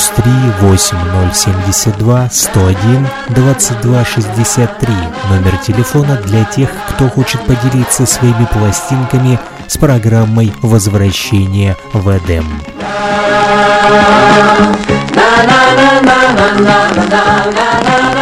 плюс 3 8072 101 2263. Номер телефона для тех, кто хочет поделиться своими пластинками с программой возвращения в Эдем». na na na na na na na na na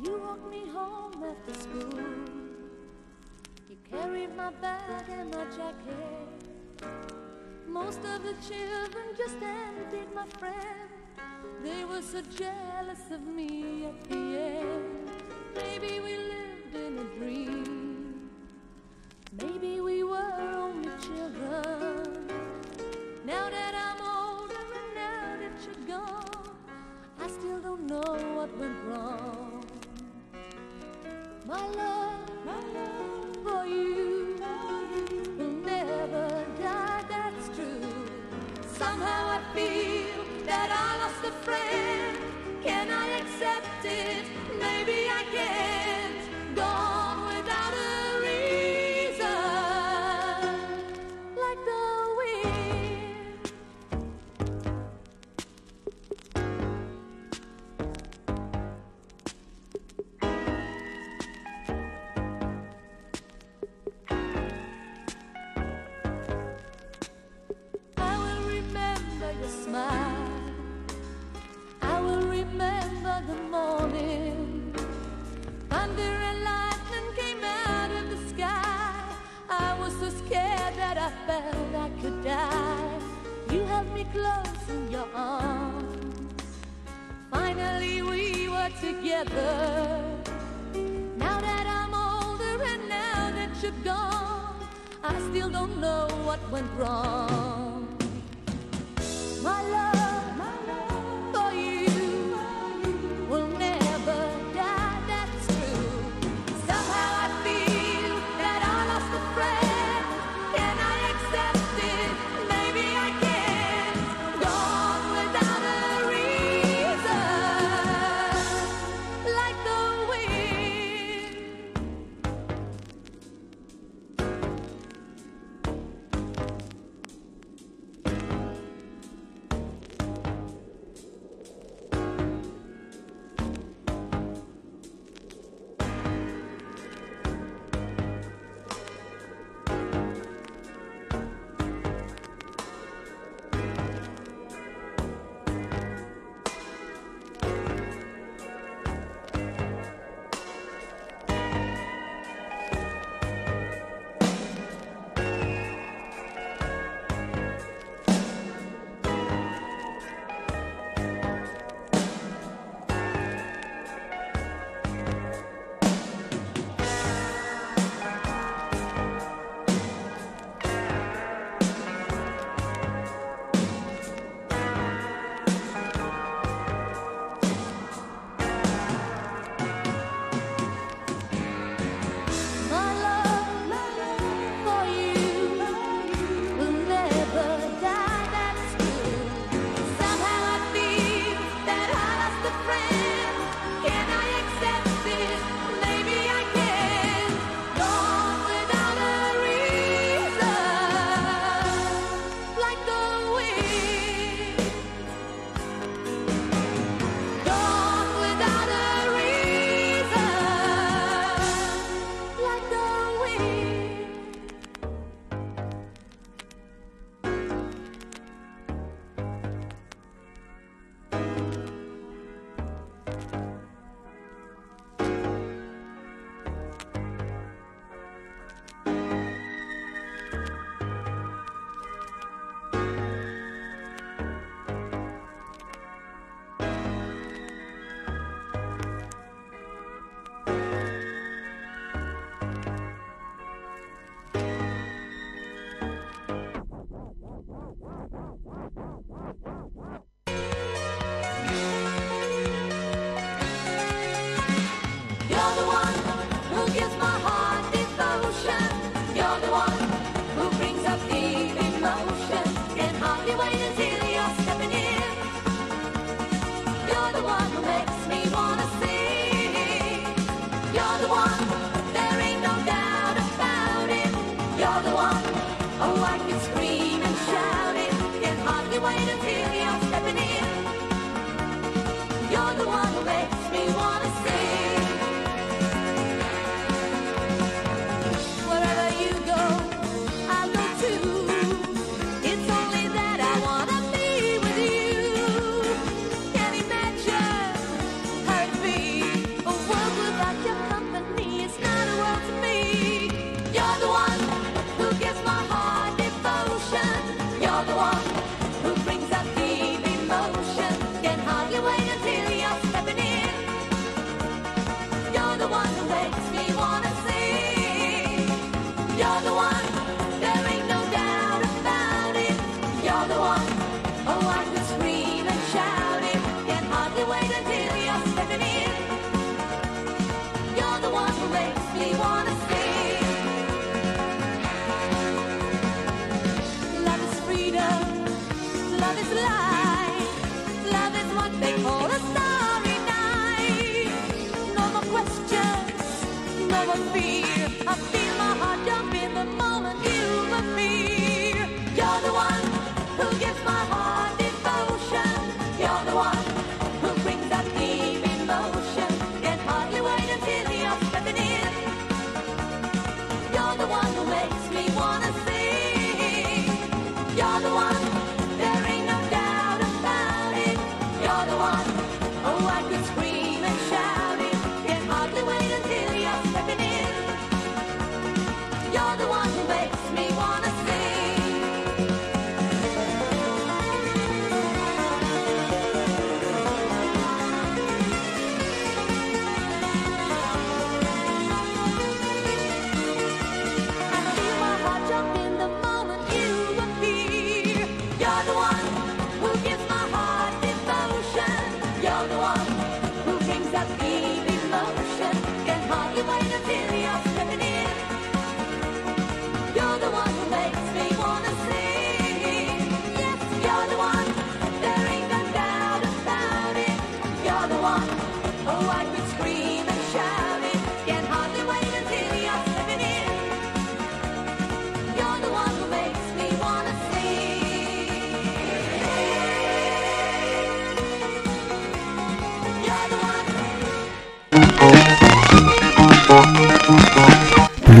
You walked me home after school. You carried my bag and my jacket. Most of the children just envied my friend. They were so jealous of me at the end. Maybe we lived in a dream. Maybe we were only children. Now that I'm older and now that you're gone, I still don't know what went wrong my love, my love. finally we were together. Now that I'm older and now that you're gone, I still don't know what went wrong. My love.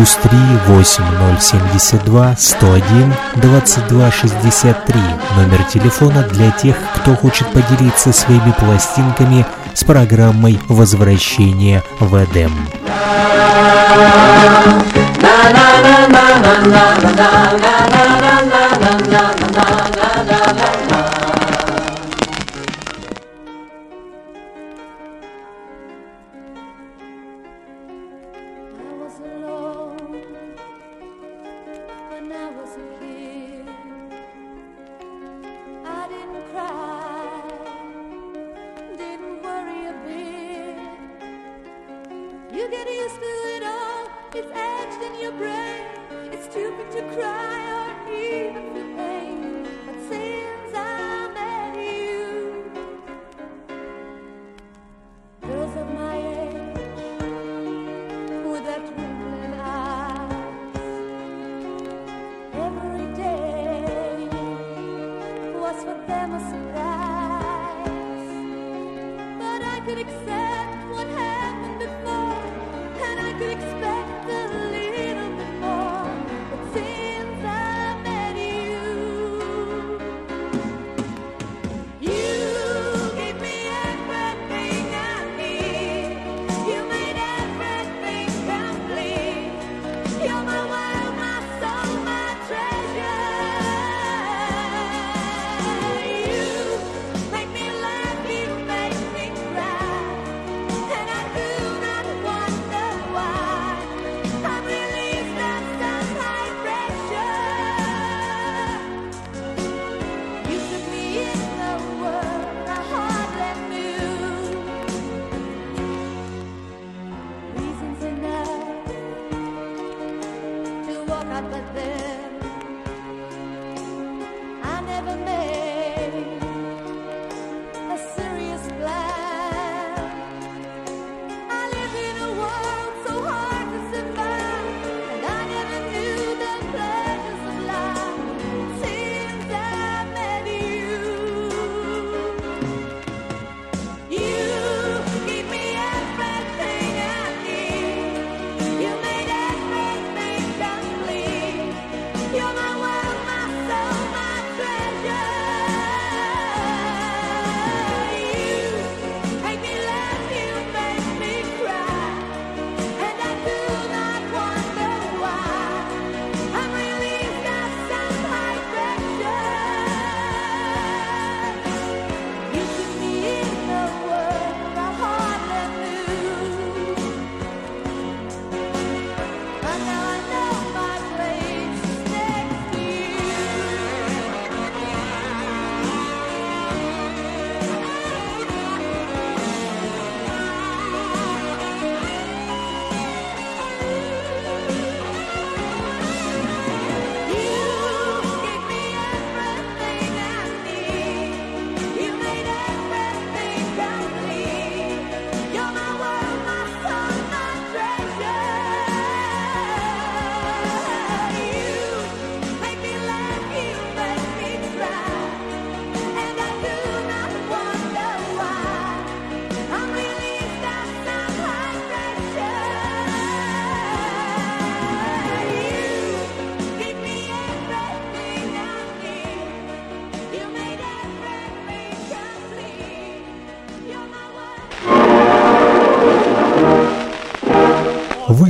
плюс 3 8072 101 2263 номер телефона для тех, кто хочет поделиться своими пластинками с программой возвращения в Эдем. на на на на на на на на на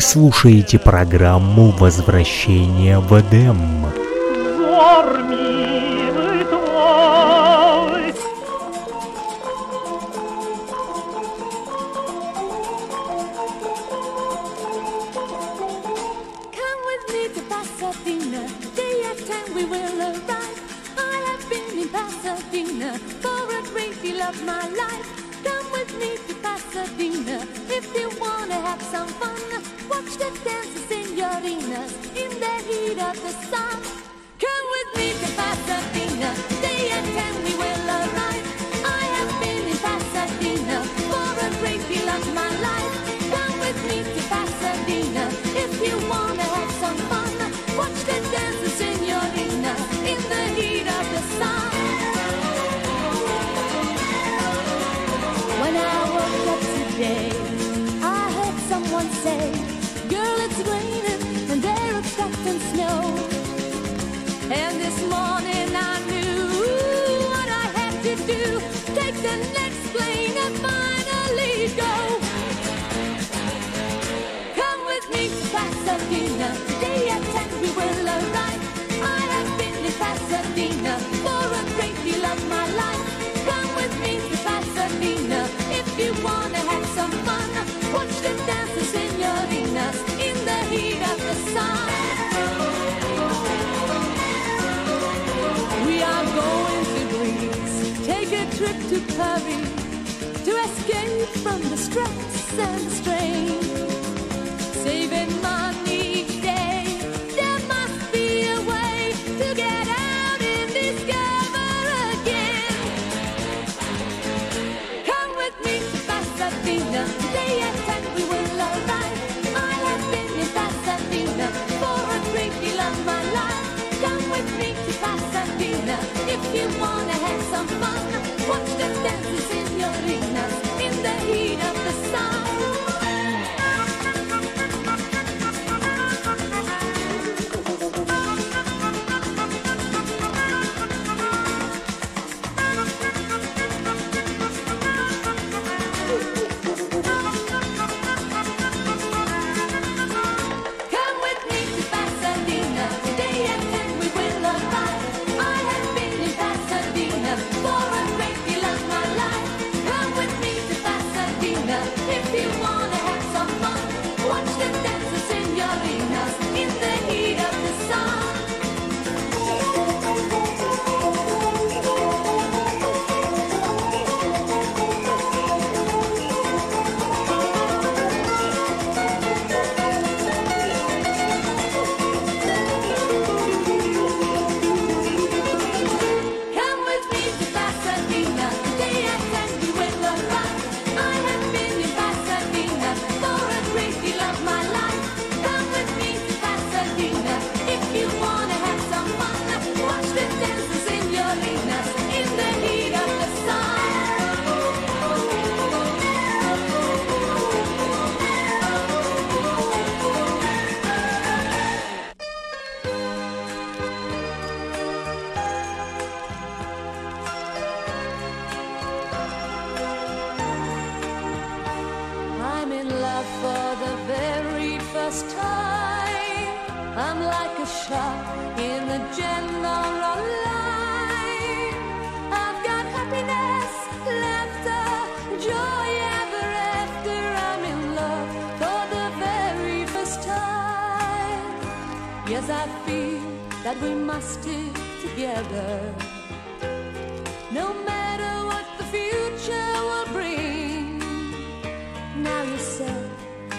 слушаете программу «Возвращение в Эдем». Some fun. watch them dance, the senorinas, in the heat of the sun. Come with me to Pasadena, day and ten to Paris to escape from the stress and the strain. Saving money each day, there must be a way to get out and discover again. Come with me to Pasadena, today at 10 we will arrive. I have been in Pasadena for a great deal of my life. Come with me to Pasadena if you wanna have some fun. Watch the dancing senoritas in the heat of the sun. I feel that we must stick together. No matter what the future will bring. Now you said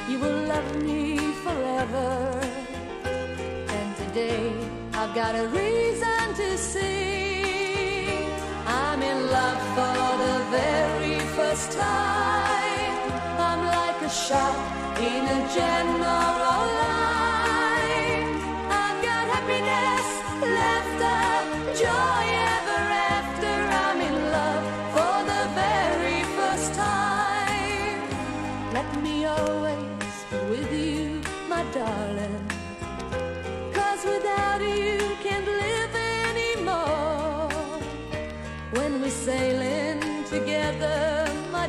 you will love me forever. And today I've got a reason to sing. I'm in love for the very first time. I'm like a shot in a general line.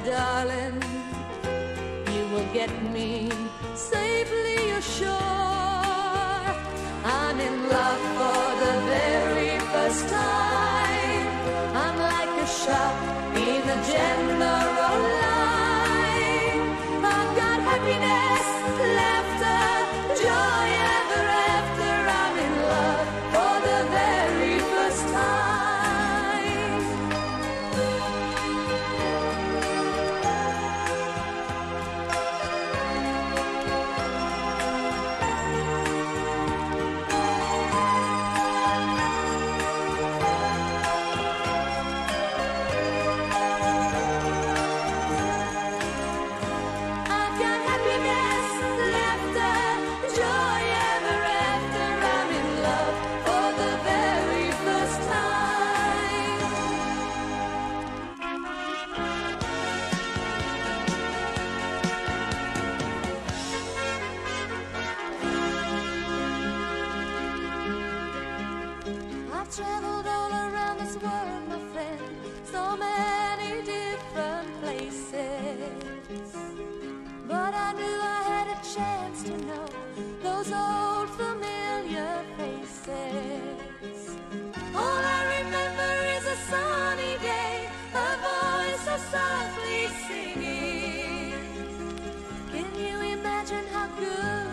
Darling, you will get me safely ashore. I'm in love for the very first time. I'm like a shot in a general line. I've got happiness, softly singing. Can you imagine how good?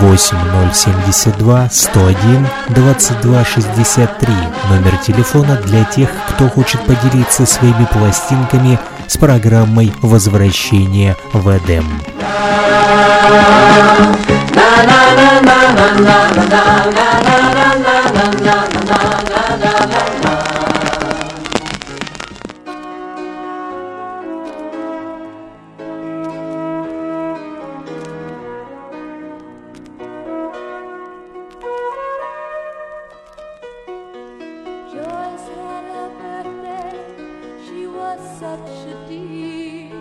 8072 101 2263. Номер телефона для тех, кто хочет поделиться своими пластинками с программой возвращения в Эдем». na na na na na na na na na such a deep.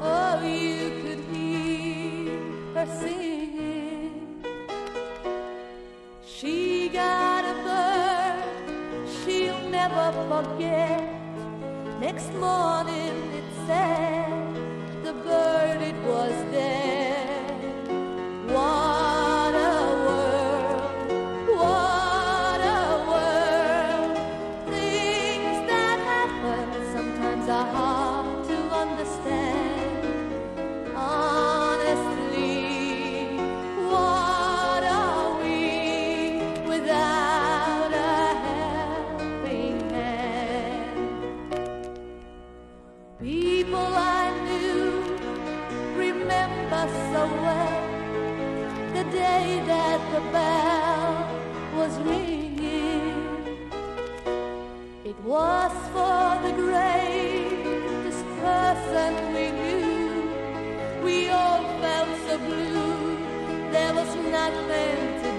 Oh, you could hear her singing. She got a bird she'll never forget. Next morning it said. There was nothing to do.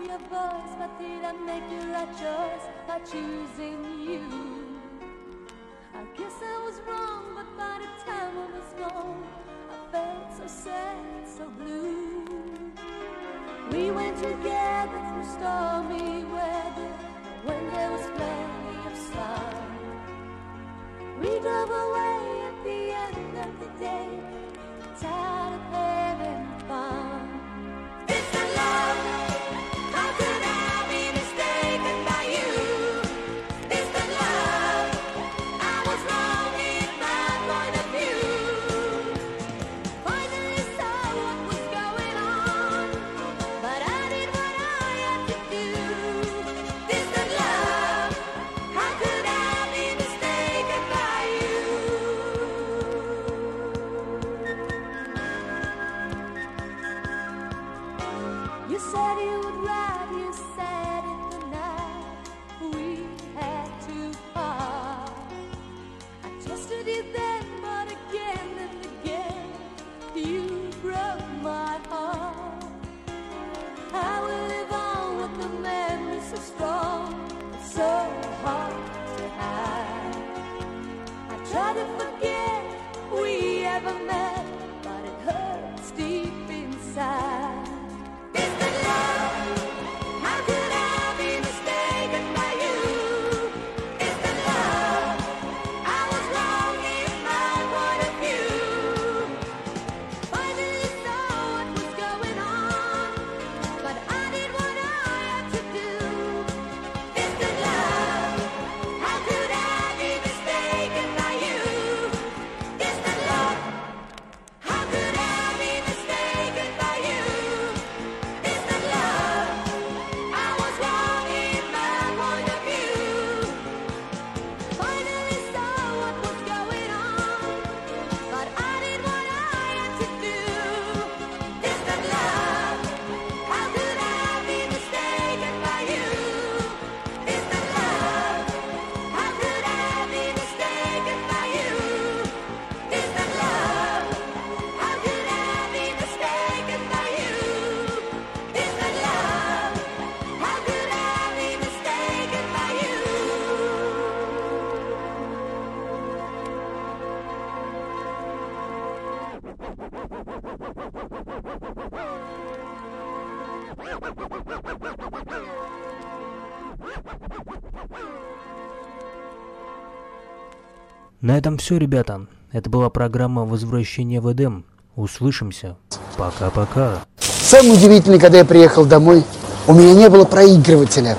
your voice, but did I make the right choice by choosing you? I guess I was wrong, but by the time I was gone, I felt so sad, so blue. We went together through stormy weather, when there was plenty of sun. We drove away at the end of the day, tired of. На этом все, ребята. Это была программа «Возвращение в Эдем». Услышимся. Пока-пока. Самое удивительное, когда я приехал домой, у меня не было проигрывателя.